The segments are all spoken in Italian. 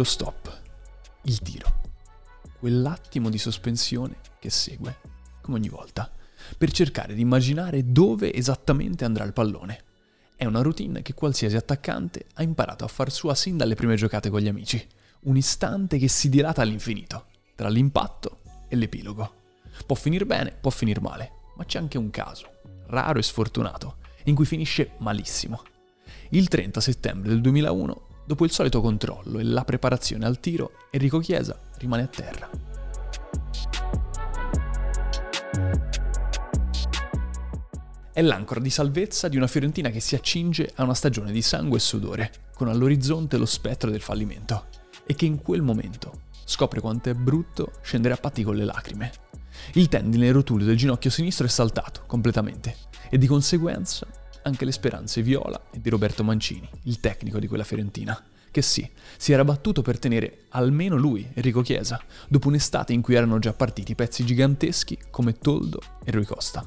lo stop, il tiro, quell'attimo di sospensione che segue, come ogni volta, per cercare di immaginare dove esattamente andrà il pallone. È una routine che qualsiasi attaccante ha imparato a far sua sin dalle prime giocate con gli amici. Un istante che si dilata all'infinito, tra l'impatto e l'epilogo. Può finire bene, può finire male, ma c'è anche un caso, raro e sfortunato, in cui finisce malissimo. Il 30 settembre del 2001, dopo il solito controllo e la preparazione al tiro, Enrico Chiesa rimane a terra. È l'ancora di salvezza di una Fiorentina che si accinge a una stagione di sangue e sudore, con all'orizzonte lo spettro del fallimento, e che in quel momento scopre quanto è brutto scendere a patti con le lacrime. Il tendine rotulio del ginocchio sinistro è saltato completamente e di conseguenza anche le speranze viola e di Roberto Mancini, il tecnico di quella Fiorentina, che sì, si era battuto per tenere almeno lui, Enrico Chiesa, dopo un'estate in cui erano già partiti pezzi giganteschi come Toldo e Rui Costa.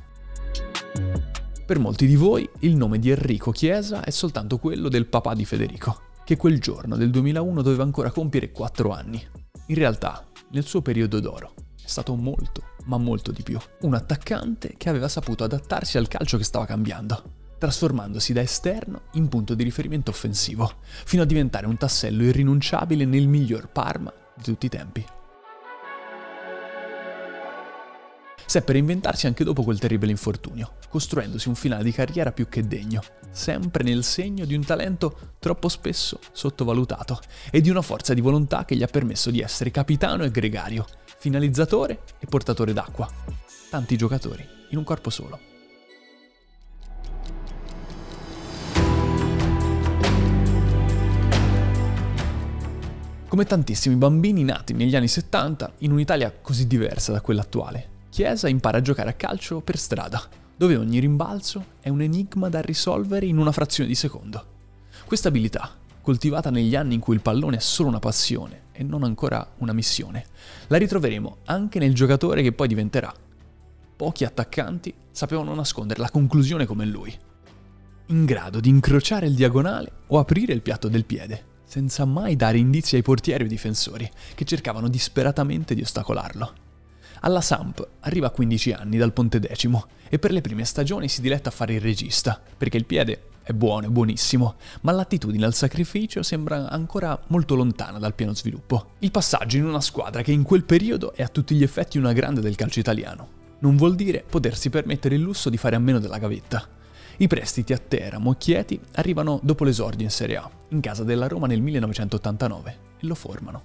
Per molti di voi il nome di Enrico Chiesa è soltanto quello del papà di Federico, che quel giorno del 2001 doveva ancora compiere 4 anni. In realtà, nel suo periodo d'oro, è stato molto, ma molto di più. Un attaccante che aveva saputo adattarsi al calcio che stava cambiando, trasformandosi da esterno in punto di riferimento offensivo, fino a diventare un tassello irrinunciabile nel miglior Parma di tutti i tempi. Seppe reinventarsi anche dopo quel terribile infortunio, costruendosi un finale di carriera più che degno, sempre nel segno di un talento troppo spesso sottovalutato e di una forza di volontà che gli ha permesso di essere capitano e gregario, finalizzatore e portatore d'acqua. Tanti giocatori in un corpo solo. Come tantissimi bambini nati negli anni 70 in un'Italia così diversa da quella attuale, Chiesa impara a giocare a calcio per strada, dove ogni rimbalzo è un enigma da risolvere in una frazione di secondo. Questa abilità, coltivata negli anni in cui il pallone è solo una passione e non ancora una missione, la ritroveremo anche nel giocatore che poi diventerà. Pochi attaccanti sapevano nascondere la conclusione come lui, in grado di incrociare il diagonale o aprire il piatto del piede senza mai dare indizi ai portieri o difensori, che cercavano disperatamente di ostacolarlo. Alla Samp arriva a 15 anni dal Ponte Decimo e per le prime stagioni si diletta a fare il regista, perché il piede è buono, è buonissimo, ma l'attitudine al sacrificio sembra ancora molto lontana dal pieno sviluppo. Il passaggio in una squadra che in quel periodo è a tutti gli effetti una grande del calcio italiano. Non vuol dire potersi permettere il lusso di fare a meno della gavetta. I prestiti a Teramo e Chieti arrivano dopo l'esordio in Serie A, in casa della Roma nel 1989, e lo formano.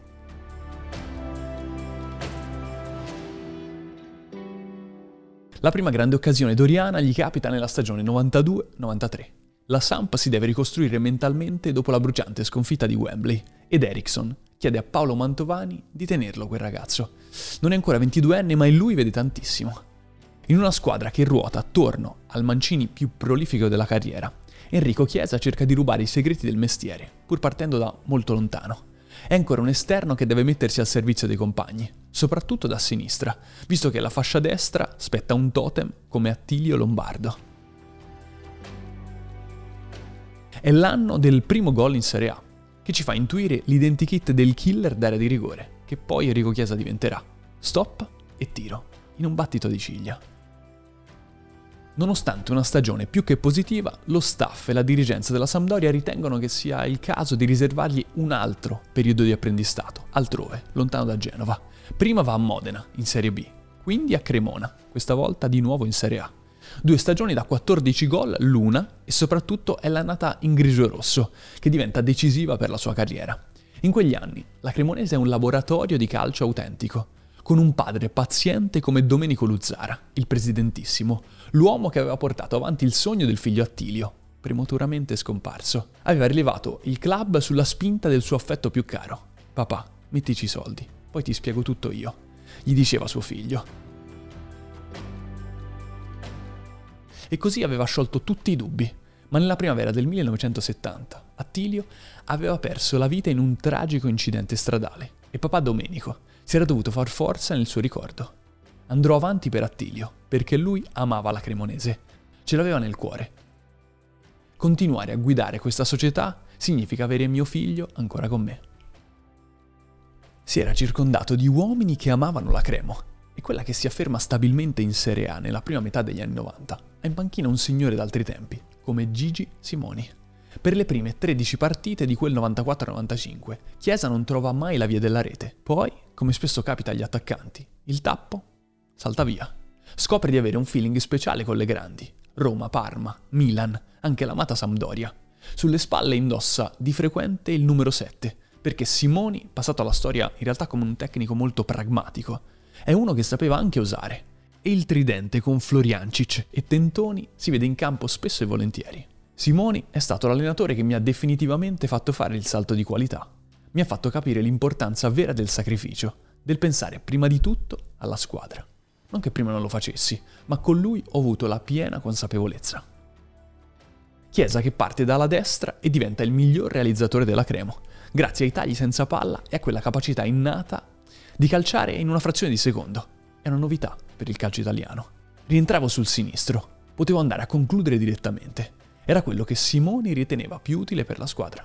La prima grande occasione doriana gli capita nella stagione 92-93. La Samp si deve ricostruire mentalmente dopo la bruciante sconfitta di Wembley ed Ericsson chiede a Paolo Mantovani di tenerlo quel ragazzo. Non è ancora 22enne ma in lui vede tantissimo. In una squadra che ruota attorno al Mancini più prolifico della carriera, Enrico Chiesa cerca di rubare i segreti del mestiere, pur partendo da molto lontano. È ancora un esterno che deve mettersi al servizio dei compagni, soprattutto da sinistra, visto che alla fascia destra spetta un totem come Attilio Lombardo. È l'anno del primo gol in Serie A, che ci fa intuire l'identikit del killer d'area di rigore, che poi Enrico Chiesa diventerà. Stop e tiro, in un battito di ciglia. Nonostante una stagione più che positiva, lo staff e la dirigenza della Sampdoria ritengono che sia il caso di riservargli un altro periodo di apprendistato, altrove, lontano da Genova. Prima va a Modena, in Serie B, quindi a Cremona, questa volta di nuovo in Serie A. Due stagioni da 14 gol l'una e soprattutto è l'annata in grigio-rosso, che diventa decisiva per la sua carriera. In quegli anni la Cremonese è un laboratorio di calcio autentico, con un padre paziente come Domenico Luzzara, il presidentissimo, l'uomo che aveva portato avanti il sogno del figlio Attilio, prematuramente scomparso. Aveva rilevato il club sulla spinta del suo affetto più caro. Papà, mettici i soldi, poi ti spiego tutto io, gli diceva suo figlio. E così aveva sciolto tutti i dubbi. Ma nella primavera del 1970 Attilio aveva perso la vita in un tragico incidente stradale e papà Domenico si era dovuto far forza nel suo ricordo. Andrò avanti per Attilio, perché lui amava la Cremonese, ce l'aveva nel cuore. Continuare a guidare questa società significa avere mio figlio ancora con me. Si era circondato di uomini che amavano la Cremo e quella che si afferma stabilmente in Serie A nella prima metà degli anni 90. Ha in panchina un signore d'altri tempi, come Gigi Simoni. Per le prime 13 partite di quel 94-95, Chiesa non trova mai la via della rete. Poi, come spesso capita agli attaccanti, il tappo salta via. Scopre di avere un feeling speciale con le grandi. Roma, Parma, Milan, anche l'amata Sampdoria. Sulle spalle indossa di frequente il numero 7, perché Simoni, passato alla storia in realtà come un tecnico molto pragmatico, è uno che sapeva anche usare. E il tridente con Floriancic e Tentoni si vede in campo spesso e volentieri. Simoni è stato l'allenatore che mi ha definitivamente fatto fare il salto di qualità. Mi ha fatto capire l'importanza vera del sacrificio, del pensare prima di tutto alla squadra. Non che prima non lo facessi, ma con lui ho avuto la piena consapevolezza. Chiesa che parte dalla destra e diventa il miglior realizzatore della Cremo, grazie ai tagli senza palla e a quella capacità innata di calciare in una frazione di secondo. È una novità per il calcio italiano. Rientravo sul sinistro, potevo andare a concludere direttamente. Era quello che Simoni riteneva più utile per la squadra.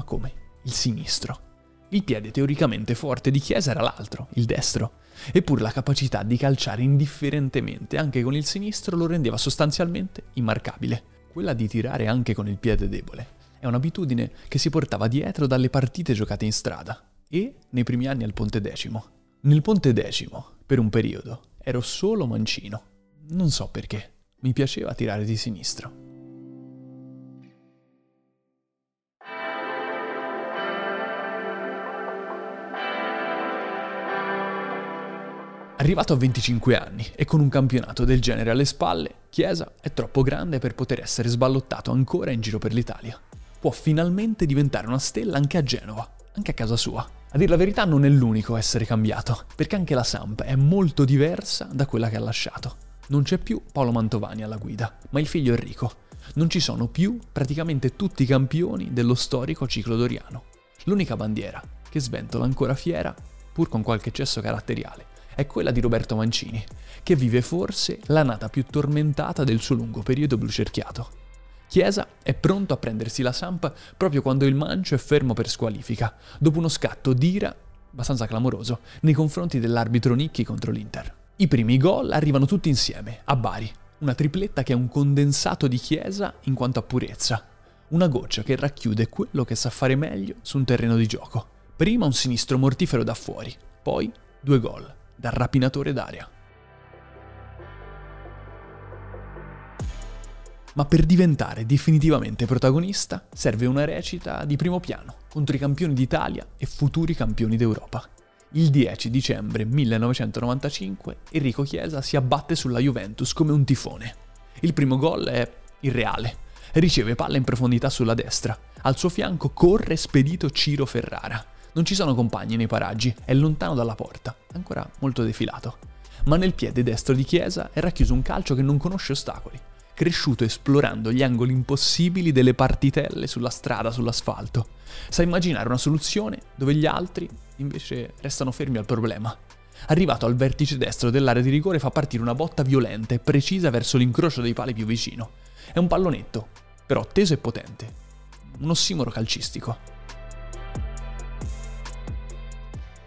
Ma come? Il sinistro. Il piede teoricamente forte di Chiesa era l'altro, il destro. Eppure la capacità di calciare indifferentemente anche con il sinistro lo rendeva sostanzialmente immarcabile. Quella di tirare anche con il piede debole. È un'abitudine che si portava dietro dalle partite giocate in strada e nei primi anni al Ponte Decimo. Nel Ponte Decimo, per un periodo, ero solo mancino. Non so perché, mi piaceva tirare di sinistro. Arrivato a 25 anni e con un campionato del genere alle spalle, Chiesa è troppo grande per poter essere sballottato ancora in giro per l'Italia. Può finalmente diventare una stella anche a Genova, anche a casa sua. A dir la verità non è l'unico a essere cambiato, perché anche la Samp è molto diversa da quella che ha lasciato. Non c'è più Paolo Mantovani alla guida, ma il figlio Enrico. Non ci sono più praticamente tutti i campioni dello storico ciclo doriano. L'unica bandiera che sventola ancora fiera, pur con qualche eccesso caratteriale, è quella di Roberto Mancini, che vive forse l'annata più tormentata del suo lungo periodo blu cerchiato. Chiesa è pronto a prendersi la Samp proprio quando il Mancio è fermo per squalifica, dopo uno scatto d'ira abbastanza clamoroso nei confronti dell'arbitro Nicchi contro l'Inter. I primi gol arrivano tutti insieme, a Bari, una tripletta che è un condensato di Chiesa in quanto a purezza, una goccia che racchiude quello che sa fare meglio su un terreno di gioco. Prima un sinistro mortifero da fuori, poi due gol, da rapinatore d'aria. ma per diventare definitivamente protagonista serve una recita di primo piano contro i campioni d'Italia e futuri campioni d'Europa. Il 10 dicembre 1995 Enrico Chiesa si abbatte sulla Juventus come un tifone. Il primo gol è irreale. Riceve palla in profondità sulla destra. Al suo fianco corre spedito Ciro Ferrara. Non ci sono compagni nei paraggi, è lontano dalla porta, ancora molto defilato. Ma nel piede destro di Chiesa è racchiuso un calcio che non conosce ostacoli cresciuto esplorando gli angoli impossibili delle partitelle sulla strada, sull'asfalto. Sa immaginare una soluzione dove gli altri invece restano fermi al problema. Arrivato al vertice destro dell'area di rigore fa partire una botta violenta e precisa verso l'incrocio dei pali più vicino. È un pallonetto, però teso e potente. Un ossimoro calcistico.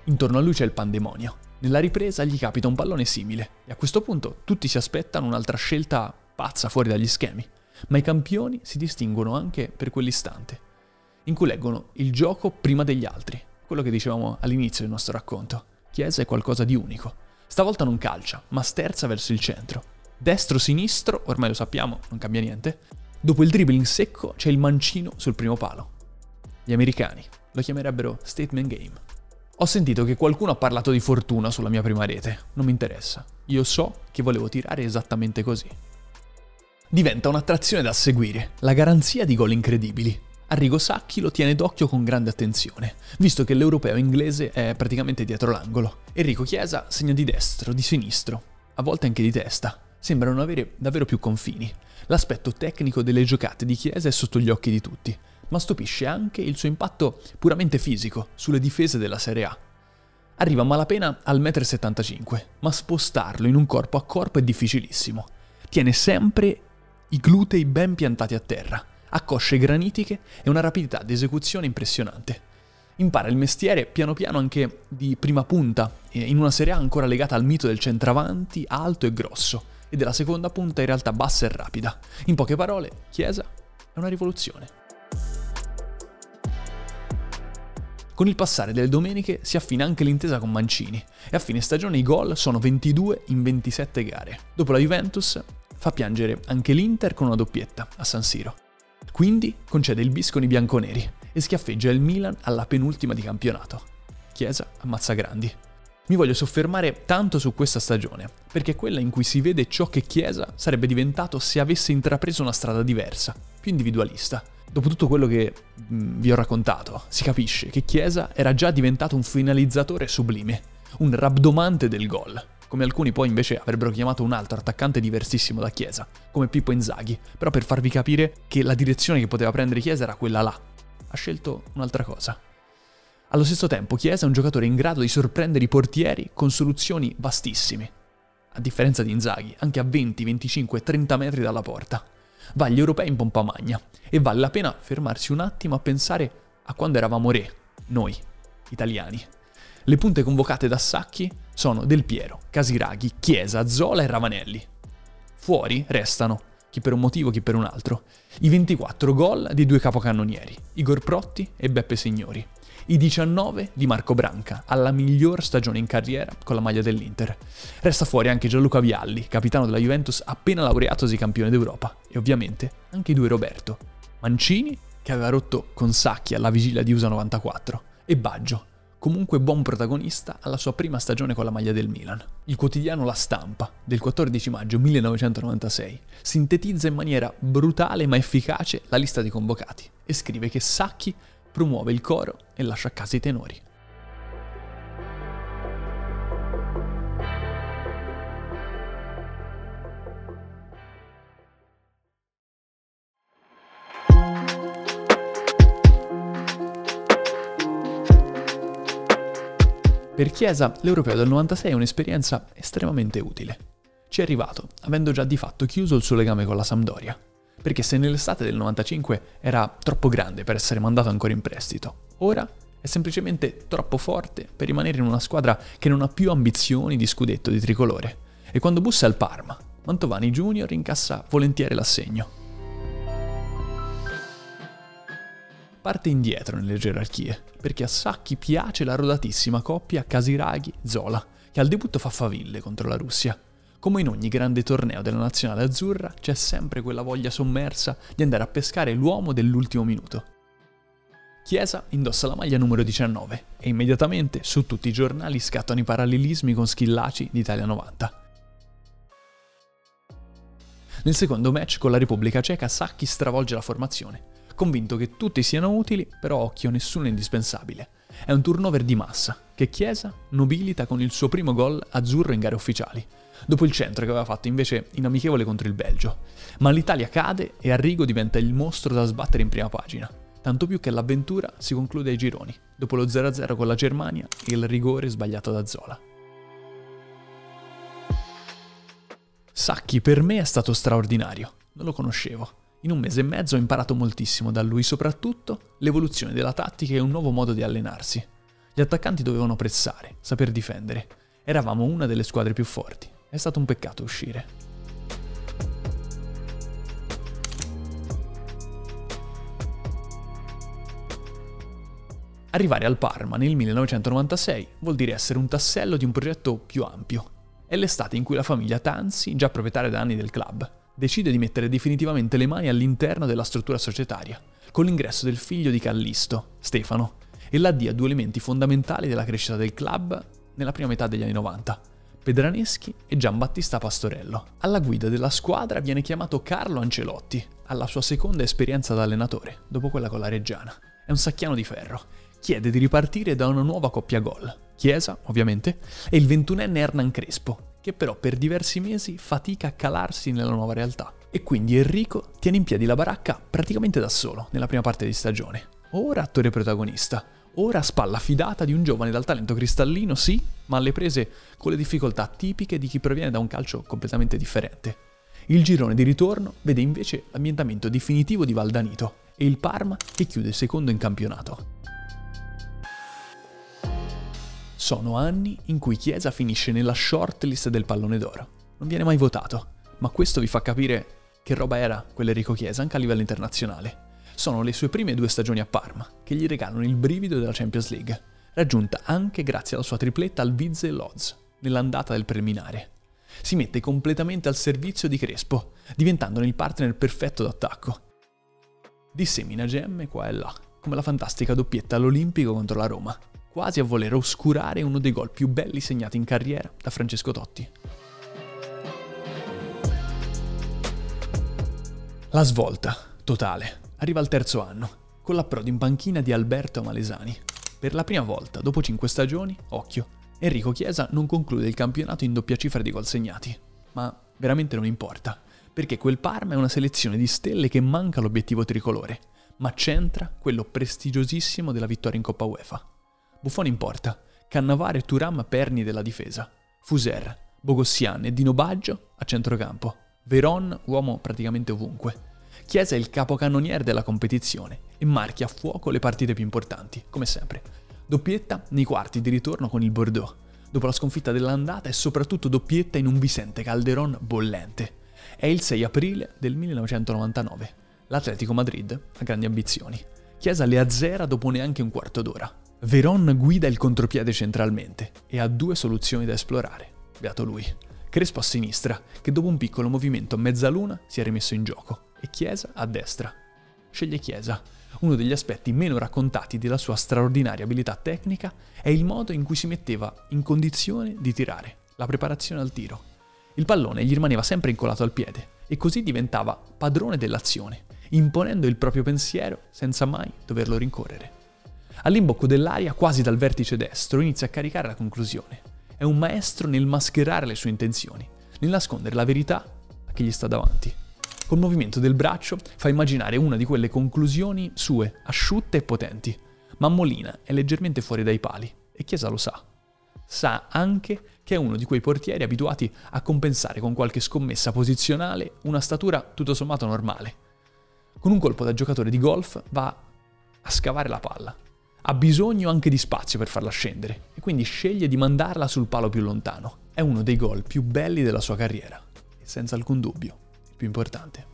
Intorno a lui c'è il pandemonio. Nella ripresa gli capita un pallone simile e a questo punto tutti si aspettano un'altra scelta pazza fuori dagli schemi, ma i campioni si distinguono anche per quell'istante, in cui leggono il gioco prima degli altri, quello che dicevamo all'inizio del nostro racconto. Chiesa è qualcosa di unico. Stavolta non calcia, ma sterza verso il centro. Destro-sinistro, ormai lo sappiamo, non cambia niente. Dopo il dribbling secco c'è il mancino sul primo palo. Gli americani lo chiamerebbero statement game. Ho sentito che qualcuno ha parlato di fortuna sulla mia prima rete, non mi interessa. Io so che volevo tirare esattamente così diventa un'attrazione da seguire, la garanzia di gol incredibili. Arrigo Sacchi lo tiene d'occhio con grande attenzione, visto che l'europeo inglese è praticamente dietro l'angolo. Enrico Chiesa segna di destro, di sinistro, a volte anche di testa. Sembrano avere davvero più confini. L'aspetto tecnico delle giocate di Chiesa è sotto gli occhi di tutti, ma stupisce anche il suo impatto puramente fisico sulle difese della Serie A. Arriva a malapena al 1,75 m, ma spostarlo in un corpo a corpo è difficilissimo. Tiene sempre i glutei ben piantati a terra, ha cosce granitiche e una rapidità di esecuzione impressionante. Impara il mestiere piano piano anche di prima punta, in una Serie A ancora legata al mito del centravanti alto e grosso, e della seconda punta in realtà bassa e rapida. In poche parole, Chiesa è una rivoluzione. Con il passare delle domeniche si affina anche l'intesa con Mancini e a fine stagione i gol sono 22 in 27 gare. Dopo la Juventus fa piangere anche l'Inter con una doppietta a San Siro. Quindi concede il bis con i bianconeri e schiaffeggia il Milan alla penultima di campionato. Chiesa ammazza grandi. Mi voglio soffermare tanto su questa stagione, perché è quella in cui si vede ciò che Chiesa sarebbe diventato se avesse intrapreso una strada diversa, più individualista. Dopo tutto quello che mm, vi ho raccontato, si capisce che Chiesa era già diventato un finalizzatore sublime, un rabdomante del gol, come alcuni poi invece avrebbero chiamato un altro attaccante diversissimo da Chiesa, come Pippo Inzaghi, però per farvi capire che la direzione che poteva prendere Chiesa era quella là, ha scelto un'altra cosa. Allo stesso tempo Chiesa è un giocatore in grado di sorprendere i portieri con soluzioni vastissime. A differenza di Inzaghi, anche a 20, 25, 30 metri dalla porta. Va agli europei in pompa magna e vale la pena fermarsi un attimo a pensare a quando eravamo re, noi, italiani. Le punte convocate da Sacchi sono Del Piero, Casiraghi, Chiesa, Zola e Ravanelli. Fuori restano chi per un motivo, chi per un altro. I 24 gol di due capocannonieri, Igor Protti e Beppe Signori. I 19 di Marco Branca, alla miglior stagione in carriera con la maglia dell'Inter. Resta fuori anche Gianluca Vialli, capitano della Juventus appena laureatosi campione d'Europa. E ovviamente anche i due Roberto. Mancini, che aveva rotto con Sacchi alla vigilia di USA 94. E Baggio, comunque buon protagonista alla sua prima stagione con la maglia del Milan. Il quotidiano La Stampa, del 14 maggio 1996, sintetizza in maniera brutale ma efficace la lista dei convocati e scrive che Sacchi promuove il coro e lascia a casa i tenori. Per Chiesa l'Europeo del 96 è un'esperienza estremamente utile. Ci è arrivato, avendo già di fatto chiuso il suo legame con la Sampdoria. Perché se nell'estate del 95 era troppo grande per essere mandato ancora in prestito, ora è semplicemente troppo forte per rimanere in una squadra che non ha più ambizioni di scudetto di tricolore. E quando bussa al Parma, Mantovani Junior incassa volentieri l'assegno. parte indietro nelle gerarchie, perché a Sacchi piace la rodatissima coppia Casiraghi-Zola, che al debutto fa faville contro la Russia. Come in ogni grande torneo della nazionale azzurra, c'è sempre quella voglia sommersa di andare a pescare l'uomo dell'ultimo minuto. Chiesa indossa la maglia numero 19 e immediatamente su tutti i giornali scattano i parallelismi con Schillaci d'Italia 90. Nel secondo match con la Repubblica Ceca Sacchi stravolge la formazione convinto che tutti siano utili, però occhio, nessuno è indispensabile. È un turnover di massa, che Chiesa nobilita con il suo primo gol azzurro in gare ufficiali, dopo il centro che aveva fatto invece in amichevole contro il Belgio. Ma l'Italia cade e Arrigo diventa il mostro da sbattere in prima pagina. Tanto più che l'avventura si conclude ai gironi, dopo lo 0-0 con la Germania e il rigore sbagliato da Zola. Sacchi per me è stato straordinario, non lo conoscevo. In un mese e mezzo ho imparato moltissimo da lui, soprattutto l'evoluzione della tattica e un nuovo modo di allenarsi. Gli attaccanti dovevano pressare, saper difendere. Eravamo una delle squadre più forti. È stato un peccato uscire. Arrivare al Parma nel 1996 vuol dire essere un tassello di un progetto più ampio. È l'estate in cui la famiglia Tanzi, già proprietaria da anni del club, decide di mettere definitivamente le mani all'interno della struttura societaria, con l'ingresso del figlio di Callisto, Stefano, e l'addio a due elementi fondamentali della crescita del club nella prima metà degli anni 90, Pedraneschi e Giambattista Pastorello. Alla guida della squadra viene chiamato Carlo Ancelotti, alla sua seconda esperienza da allenatore, dopo quella con la Reggiana. È un sacchiano di ferro. Chiede di ripartire da una nuova coppia gol. Chiesa, ovviamente, e il ventunenne Hernan Crespo, che però per diversi mesi fatica a calarsi nella nuova realtà. E quindi Enrico tiene in piedi la baracca praticamente da solo nella prima parte di stagione. Ora attore protagonista, ora spalla fidata di un giovane dal talento cristallino, sì, ma alle prese con le difficoltà tipiche di chi proviene da un calcio completamente differente. Il girone di ritorno vede invece l'ambientamento definitivo di Valdanito e il Parma che chiude secondo in campionato. Sono anni in cui Chiesa finisce nella shortlist del pallone d'oro. Non viene mai votato, ma questo vi fa capire che roba era quell'Enrico Chiesa anche a livello internazionale. Sono le sue prime due stagioni a Parma che gli regalano il brivido della Champions League, raggiunta anche grazie alla sua tripletta al Vize Lodz nell'andata del preliminare. Si mette completamente al servizio di Crespo, diventandone il partner perfetto d'attacco. Dissemina gemme qua e là, come la fantastica doppietta all'Olimpico contro la Roma, quasi a voler oscurare uno dei gol più belli segnati in carriera da Francesco Totti. La svolta, totale, arriva al terzo anno, con l'approdo in panchina di Alberto Malesani. Per la prima volta, dopo cinque stagioni, occhio, Enrico Chiesa non conclude il campionato in doppia cifra di gol segnati. Ma veramente non importa, perché quel Parma è una selezione di stelle che manca l'obiettivo tricolore, ma c'entra quello prestigiosissimo della vittoria in Coppa UEFA. Buffon in porta, Cannavare e Turam perni della difesa, Fuser, Bogossian e Dino Baggio a centrocampo, Veron uomo praticamente ovunque. Chiesa è il capocannoniere della competizione e marchia a fuoco le partite più importanti, come sempre. Doppietta nei quarti di ritorno con il Bordeaux, dopo la sconfitta dell'andata e soprattutto doppietta in un Vicente Calderon bollente. È il 6 aprile del 1999. L'Atletico Madrid ha grandi ambizioni. Chiesa le azzera dopo neanche un quarto d'ora. Veron guida il contropiede centralmente e ha due soluzioni da esplorare. Beato lui. Crespo a sinistra, che dopo un piccolo movimento a mezzaluna si è rimesso in gioco, e Chiesa a destra. Sceglie Chiesa. Uno degli aspetti meno raccontati della sua straordinaria abilità tecnica è il modo in cui si metteva in condizione di tirare, la preparazione al tiro. Il pallone gli rimaneva sempre incollato al piede e così diventava padrone dell'azione, imponendo il proprio pensiero senza mai doverlo rincorrere. All'imbocco dell'aria, quasi dal vertice destro, inizia a caricare la conclusione è un maestro nel mascherare le sue intenzioni, nel nascondere la verità a chi gli sta davanti. Col movimento del braccio fa immaginare una di quelle conclusioni sue, asciutte e potenti. Ma Molina è leggermente fuori dai pali e Chiesa lo sa. Sa anche che è uno di quei portieri abituati a compensare con qualche scommessa posizionale una statura tutto sommato normale. Con un colpo da giocatore di golf va a scavare la palla ha bisogno anche di spazio per farla scendere e quindi sceglie di mandarla sul palo più lontano. È uno dei gol più belli della sua carriera senza alcun dubbio più importante.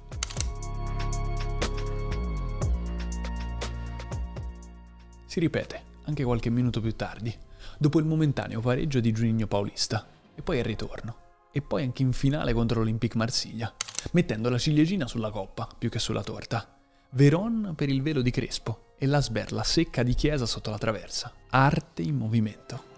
Si ripete anche qualche minuto più tardi, dopo il momentaneo pareggio di Giuninho Paulista, e poi il ritorno, e poi anche in finale contro l'Olympique Marsiglia, mettendo la ciliegina sulla coppa più che sulla torta. Veron per il velo di Crespo e la sberla secca di chiesa sotto la traversa. Arte in movimento.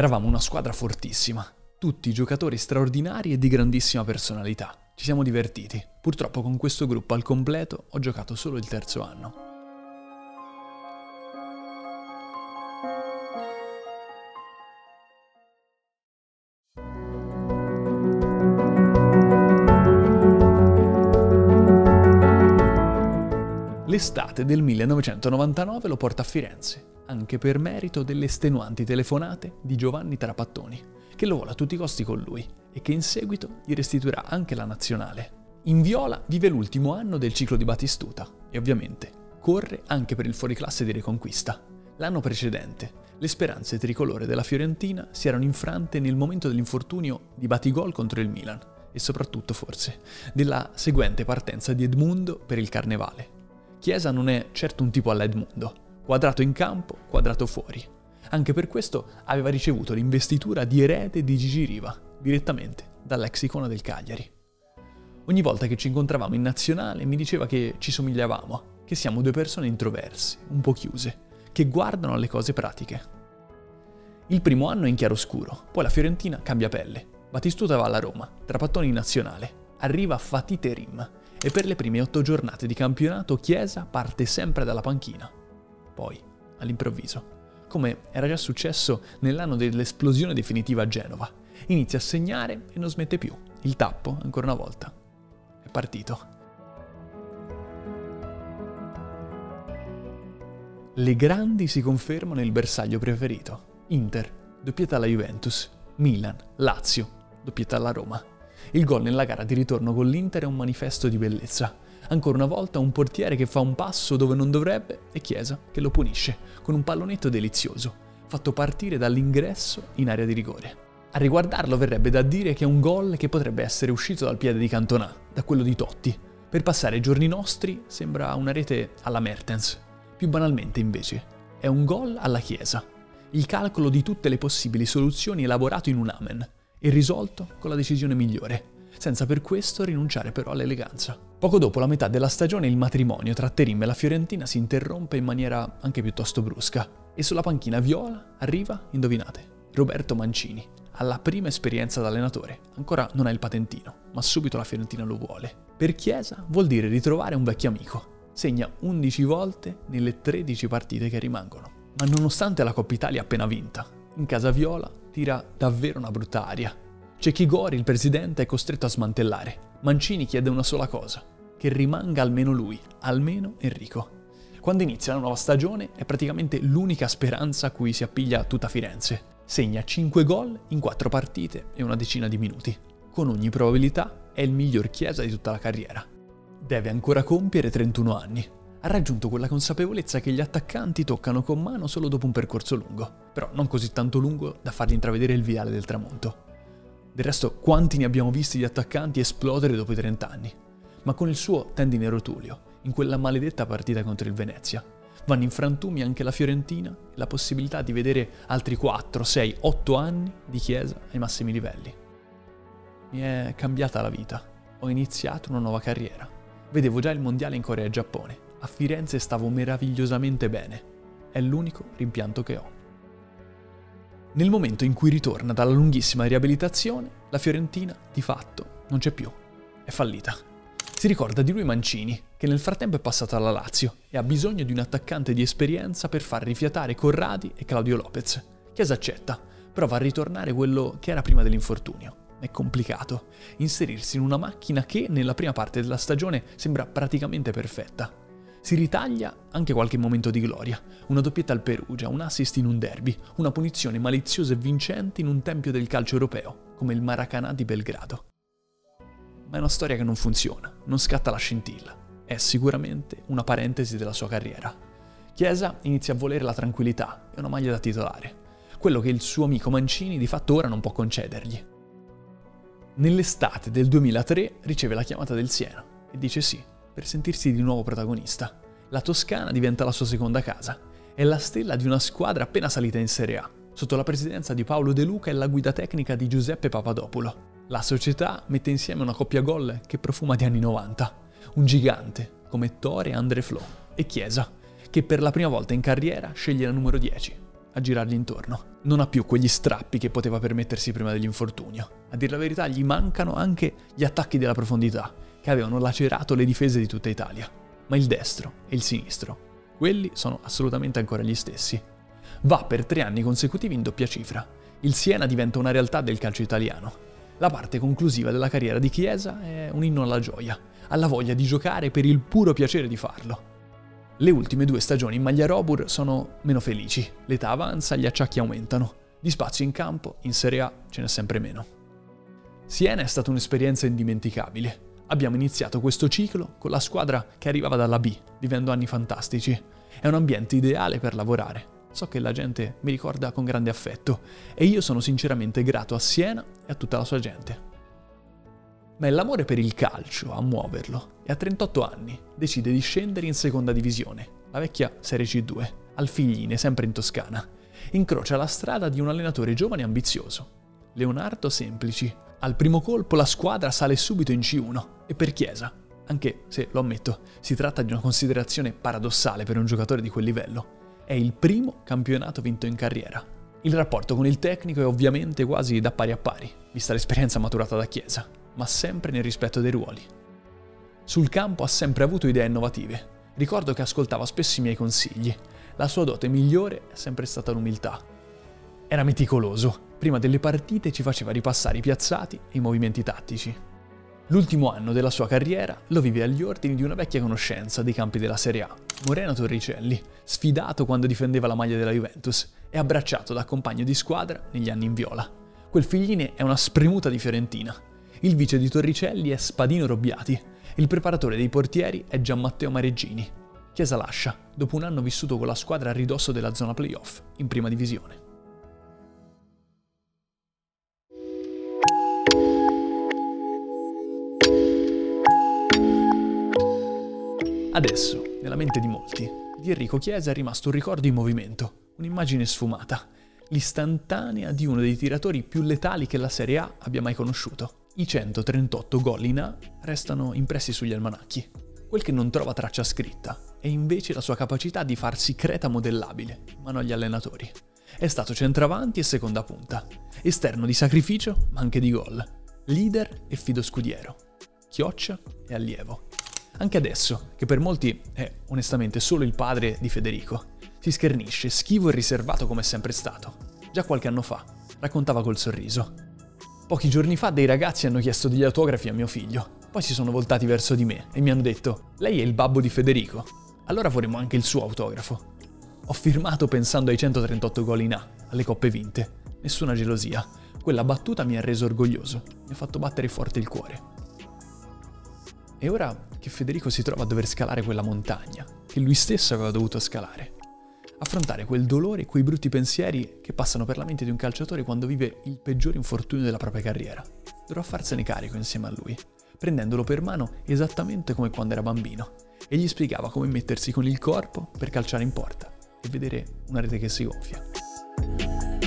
Eravamo una squadra fortissima, tutti giocatori straordinari e di grandissima personalità. Ci siamo divertiti. Purtroppo con questo gruppo al completo ho giocato solo il terzo anno. L'estate del 1999 lo porta a Firenze, anche per merito delle estenuanti telefonate di Giovanni Trapattoni, che lo vuole a tutti i costi con lui e che in seguito gli restituirà anche la nazionale. In viola vive l'ultimo anno del ciclo di Batistuta e ovviamente corre anche per il fuoriclasse di Reconquista. L'anno precedente le speranze tricolore della Fiorentina si erano infrante nel momento dell'infortunio di Batigol contro il Milan e soprattutto forse della seguente partenza di Edmundo per il Carnevale, Chiesa non è certo un tipo alla Edmundo, quadrato in campo, quadrato fuori. Anche per questo aveva ricevuto l'investitura di erede di Gigi Riva, direttamente dall'ex icona del Cagliari. Ogni volta che ci incontravamo in nazionale mi diceva che ci somigliavamo, che siamo due persone introverse, un po' chiuse, che guardano alle cose pratiche. Il primo anno è in chiaroscuro, poi la Fiorentina cambia pelle. Battistuta va alla Roma, Trapattoni in nazionale, arriva Fatite Rim, e per le prime otto giornate di campionato Chiesa parte sempre dalla panchina. Poi, all'improvviso, come era già successo nell'anno dell'esplosione definitiva a Genova, inizia a segnare e non smette più. Il tappo, ancora una volta, è partito. Le grandi si confermano il bersaglio preferito. Inter, doppietta alla Juventus. Milan, Lazio, doppietta alla Roma. Il gol nella gara di ritorno con l'Inter è un manifesto di bellezza. Ancora una volta un portiere che fa un passo dove non dovrebbe e Chiesa che lo punisce con un pallonetto delizioso, fatto partire dall'ingresso in area di rigore. A riguardarlo verrebbe da dire che è un gol che potrebbe essere uscito dal piede di Cantona, da quello di Totti. Per passare ai giorni nostri sembra una rete alla Mertens. Più banalmente invece, è un gol alla Chiesa. Il calcolo di tutte le possibili soluzioni elaborato in un amen e risolto con la decisione migliore senza per questo rinunciare però all'eleganza. Poco dopo la metà della stagione il matrimonio tra Terim e la Fiorentina si interrompe in maniera anche piuttosto brusca e sulla panchina viola arriva, indovinate, Roberto Mancini, alla prima esperienza da allenatore. Ancora non ha il patentino, ma subito la Fiorentina lo vuole. Per Chiesa vuol dire ritrovare un vecchio amico. Segna 11 volte nelle 13 partite che rimangono. Ma nonostante la Coppa Italia appena vinta, in casa viola tira davvero una brutta aria c'è chi Gori, il presidente, è costretto a smantellare. Mancini chiede una sola cosa, che rimanga almeno lui, almeno Enrico. Quando inizia la nuova stagione è praticamente l'unica speranza a cui si appiglia tutta Firenze. Segna 5 gol in 4 partite e una decina di minuti. Con ogni probabilità è il miglior Chiesa di tutta la carriera. Deve ancora compiere 31 anni. Ha raggiunto quella consapevolezza che gli attaccanti toccano con mano solo dopo un percorso lungo, però non così tanto lungo da fargli intravedere il viale del tramonto. Del resto, quanti ne abbiamo visti di attaccanti esplodere dopo i 30 anni? Ma con il suo tendine rotulio, in quella maledetta partita contro il Venezia, vanno in frantumi anche la Fiorentina e la possibilità di vedere altri 4, 6, 8 anni di Chiesa ai massimi livelli. Mi è cambiata la vita. Ho iniziato una nuova carriera. Vedevo già il mondiale in Corea e Giappone. A Firenze stavo meravigliosamente bene. È l'unico rimpianto che ho. Nel momento in cui ritorna dalla lunghissima riabilitazione, la Fiorentina, di fatto, non c'è più. È fallita. Si ricorda di lui Mancini, che nel frattempo è passato alla Lazio e ha bisogno di un attaccante di esperienza per far rifiatare Corradi e Claudio Lopez. Chiesa accetta, prova a ritornare quello che era prima dell'infortunio. È complicato inserirsi in una macchina che nella prima parte della stagione sembra praticamente perfetta. Si ritaglia anche qualche momento di gloria, una doppietta al Perugia, un assist in un derby, una punizione maliziosa e vincente in un tempio del calcio europeo, come il Maracanã di Belgrado. Ma è una storia che non funziona, non scatta la scintilla. È sicuramente una parentesi della sua carriera. Chiesa inizia a volere la tranquillità e una maglia da titolare, quello che il suo amico Mancini di fatto ora non può concedergli. Nell'estate del 2003 riceve la chiamata del Siena e dice sì, per sentirsi di nuovo protagonista. La Toscana diventa la sua seconda casa. È la stella di una squadra appena salita in Serie A, sotto la presidenza di Paolo De Luca e la guida tecnica di Giuseppe Papadopolo. La società mette insieme una coppia gol che profuma di anni 90. Un gigante, come Tore Andre Flo, e Chiesa, che per la prima volta in carriera sceglie la numero 10 a girargli intorno. Non ha più quegli strappi che poteva permettersi prima dell'infortunio. A dir la verità gli mancano anche gli attacchi della profondità che avevano lacerato le difese di tutta Italia. Ma il destro e il sinistro, quelli sono assolutamente ancora gli stessi. Va per tre anni consecutivi in doppia cifra. Il Siena diventa una realtà del calcio italiano. La parte conclusiva della carriera di Chiesa è un inno alla gioia, alla voglia di giocare per il puro piacere di farlo. Le ultime due stagioni in maglia Robur sono meno felici, l'età avanza, gli acciacchi aumentano. Di spazio in campo, in Serie A, ce n'è sempre meno. Siena è stata un'esperienza indimenticabile. Abbiamo iniziato questo ciclo con la squadra che arrivava dalla B, vivendo anni fantastici. È un ambiente ideale per lavorare. So che la gente mi ricorda con grande affetto e io sono sinceramente grato a Siena e a tutta la sua gente. Ma è l'amore per il calcio a muoverlo e a 38 anni decide di scendere in seconda divisione, la vecchia Serie C2, al Figline, sempre in Toscana. Incrocia la strada di un allenatore giovane e ambizioso, Leonardo Semplici, al primo colpo la squadra sale subito in C1 e per Chiesa, anche se lo ammetto, si tratta di una considerazione paradossale per un giocatore di quel livello. È il primo campionato vinto in carriera. Il rapporto con il tecnico è ovviamente quasi da pari a pari, vista l'esperienza maturata da Chiesa, ma sempre nel rispetto dei ruoli. Sul campo ha sempre avuto idee innovative. Ricordo che ascoltava spesso i miei consigli. La sua dote migliore è sempre stata l'umiltà. Era meticoloso, prima delle partite ci faceva ripassare i piazzati e i movimenti tattici. L'ultimo anno della sua carriera lo vive agli ordini di una vecchia conoscenza dei campi della Serie A, Moreno Torricelli, sfidato quando difendeva la maglia della Juventus e abbracciato da compagno di squadra negli anni in viola. Quel figline è una spremuta di Fiorentina. Il vice di Torricelli è Spadino Robbiati, Il preparatore dei portieri è Gianmatteo Mareggini. Chiesa lascia, dopo un anno vissuto con la squadra a ridosso della zona playoff, in prima divisione. Adesso, nella mente di molti, di Enrico Chiesa è rimasto un ricordo in movimento, un'immagine sfumata, l'istantanea di uno dei tiratori più letali che la Serie A abbia mai conosciuto. I 138 gol in A restano impressi sugli almanacchi. Quel che non trova traccia scritta è invece la sua capacità di farsi creta modellabile in mano agli allenatori. È stato centravanti e seconda punta, esterno di sacrificio ma anche di gol, leader e fido scudiero, chioccia e allievo. Anche adesso, che per molti è onestamente solo il padre di Federico, si schernisce, schivo e riservato come è sempre stato. Già qualche anno fa, raccontava col sorriso. Pochi giorni fa dei ragazzi hanno chiesto degli autografi a mio figlio, poi si sono voltati verso di me e mi hanno detto, lei è il babbo di Federico, allora vorremmo anche il suo autografo. Ho firmato pensando ai 138 gol in A, alle coppe vinte. Nessuna gelosia. Quella battuta mi ha reso orgoglioso, mi ha fatto battere forte il cuore. E ora che Federico si trova a dover scalare quella montagna, che lui stesso aveva dovuto scalare, affrontare quel dolore e quei brutti pensieri che passano per la mente di un calciatore quando vive il peggiore infortunio della propria carriera. Dovrà farsene carico insieme a lui, prendendolo per mano esattamente come quando era bambino, e gli spiegava come mettersi con il corpo per calciare in porta e vedere una rete che si gonfia.